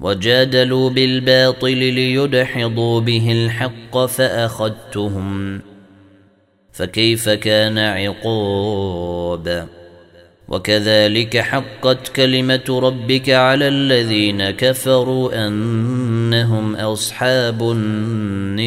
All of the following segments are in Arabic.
وجادلوا بالباطل ليدحضوا به الحق فأخذتهم فكيف كان عقاب؟ وكذلك حقت كلمة ربك على الذين كفروا أنهم أصحاب النير.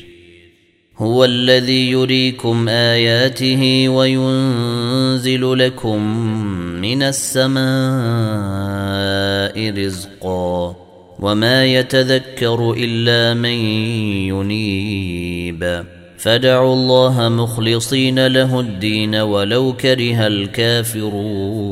هو الذي يريكم آياته وينزل لكم من السماء رزقا وما يتذكر إلا من ينيب. فدعوا الله مخلصين له الدين ولو كره الكافرون.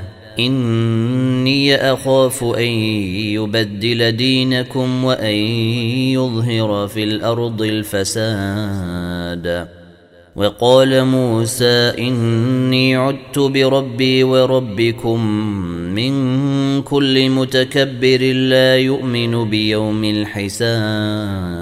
إني أخاف أن يبدل دينكم وأن يظهر في الأرض الفساد. وقال موسى إني عدت بربي وربكم من كل متكبر لا يؤمن بيوم الحساب.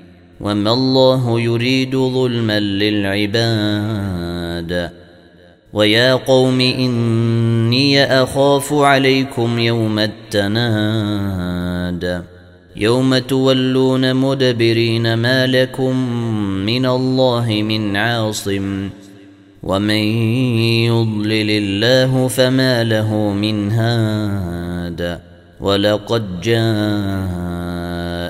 وما الله يريد ظلما للعباد ويا قوم اني اخاف عليكم يوم التناد يوم تولون مدبرين ما لكم من الله من عاصم ومن يضلل الله فما له من هاد ولقد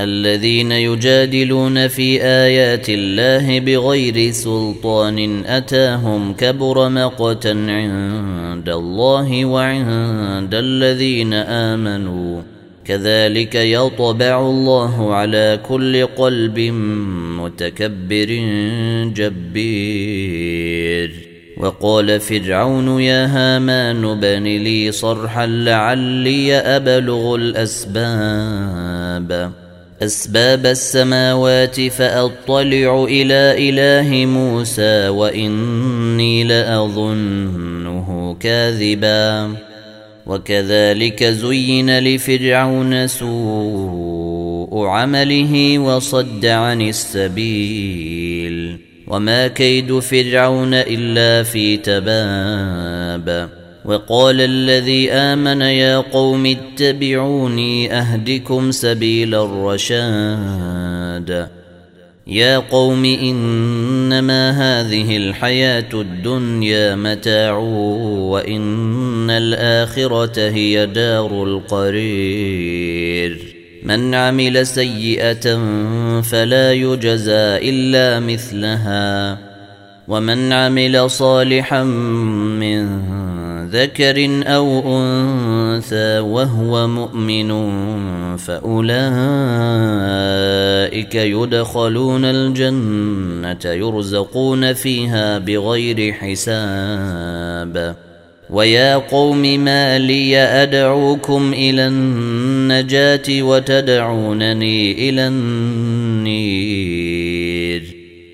الذين يجادلون في آيات الله بغير سلطان أتاهم كبر مقتا عند الله وعند الذين آمنوا. كذلك يطبع الله على كل قلب متكبر جبير. وقال فرعون يا هامان بن لي صرحا لعلي أبلغ الأسباب. أسباب السماوات فأطلع إلى إله موسى وإني لأظنه كاذبا. وكذلك زين لفرعون سوء عمله وصد عن السبيل. وما كيد فرعون إلا في تباب. وقال الذي آمن يا قوم اتبعوني أهدكم سبيل الرشاد. يا قوم إنما هذه الحياة الدنيا متاع وإن الآخرة هي دار القرير. من عمل سيئة فلا يجزى إلا مثلها ومن عمل صالحا من ذكر أو أنثى وهو مؤمن فأولئك يدخلون الجنة يرزقون فيها بغير حساب. ويا قوم ما لي أدعوكم إلى النجاة وتدعونني إلى النير.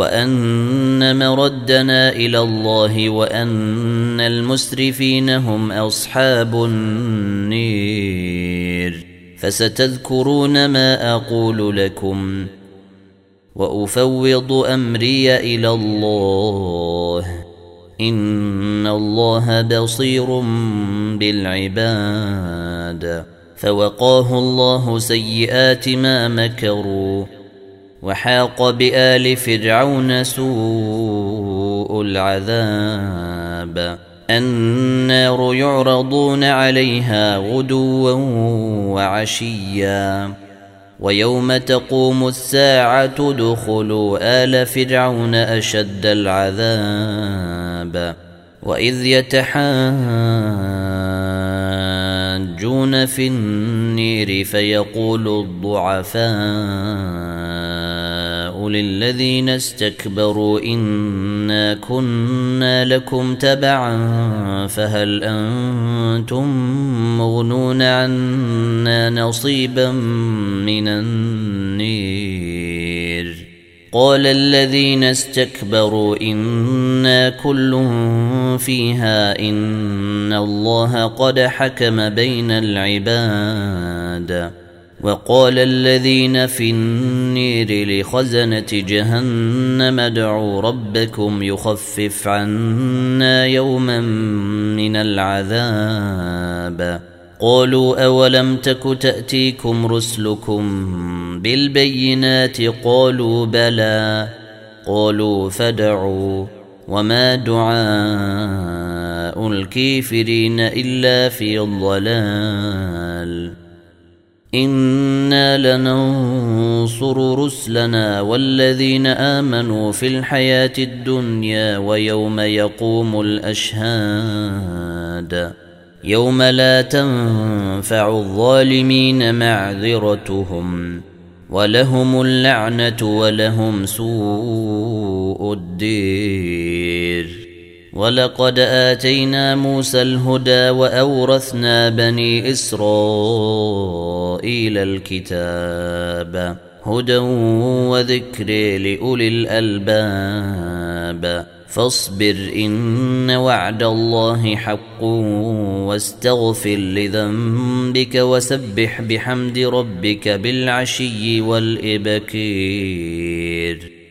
وأن مردنا إلى الله وأن المسرفين هم أصحاب النير فستذكرون ما أقول لكم وأفوض أمري إلى الله إن الله بصير بالعباد فوقاه الله سيئات ما مكروا وحاق بآل فرعون سوء العذاب. النار يعرضون عليها غدوا وعشيا. ويوم تقوم الساعة ادخلوا آل فرعون أشد العذاب. وإذ يتحاجون في النير فيقول الضعفاء للذين استكبروا إنا كنا لكم تبعا فهل أنتم مغنون عنا نصيبا من النير قال الذين استكبروا إنا كل فيها إن الله قد حكم بين العباد وقال الذين في النير لخزنة جهنم ادعوا ربكم يخفف عنا يوما من العذاب. قالوا أولم تك تأتيكم رسلكم بالبينات؟ قالوا بلى. قالوا فدعوا وما دعاء الكافرين إلا في الضلال أنا لننصر رسلنا والذين امنوا في الحياة الدنيا ويوم يقوم الاشهاد يوم لا تنفع الظالمين معذرتهم ولهم اللعنه ولهم سوء الدير ولقد آتينا موسى الهدى وأورثنا بني إسرائيل الكتاب هدى وذكر لأولي الألباب فاصبر إن وعد الله حق واستغفر لذنبك وسبح بحمد ربك بالعشي والإبكير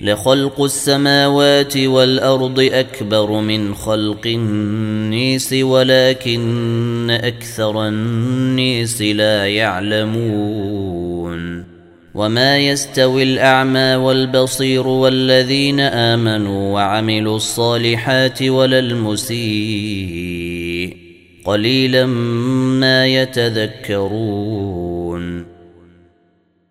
لخلق السماوات والأرض أكبر من خلق النيس ولكن أكثر النيس لا يعلمون. وما يستوي الأعمى والبصير والذين آمنوا وعملوا الصالحات ولا المسيء. قليلا ما يتذكرون.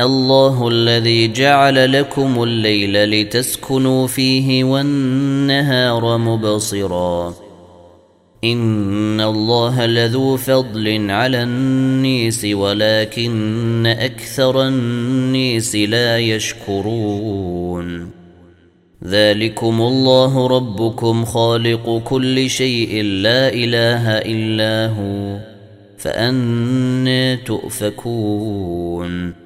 الله الذي جعل لكم الليل لتسكنوا فيه والنهار مبصراً. إن الله لذو فضل على النيس ولكن أكثر النيس لا يشكرون. ذلكم الله ربكم خالق كل شيء لا إله إلا هو فأنا تؤفكون.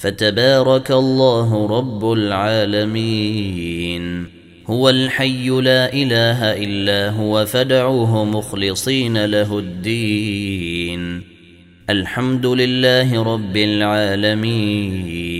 فتبارك الله رب العالمين. هو الحي لا إله إلا هو فدعوه مخلصين له الدين. الحمد لله رب العالمين.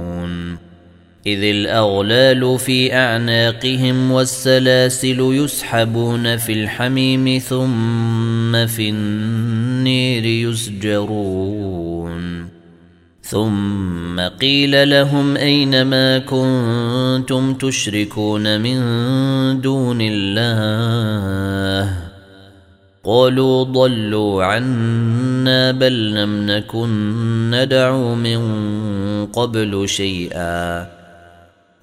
إذ الأغلال في أعناقهم والسلاسل يسحبون في الحميم ثم في النير يسجرون. ثم قيل لهم أين ما كنتم تشركون من دون الله؟ قالوا ضلوا عنا بل لم نكن ندعو من قبل شيئا.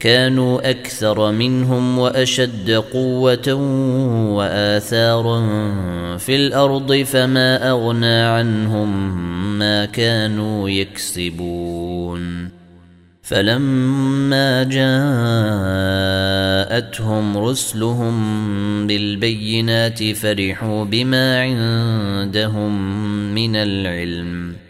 كانوا أكثر منهم وأشد قوة وآثارا في الأرض فما أغنى عنهم ما كانوا يكسبون. فلما جاءتهم رسلهم بالبينات فرحوا بما عندهم من العلم.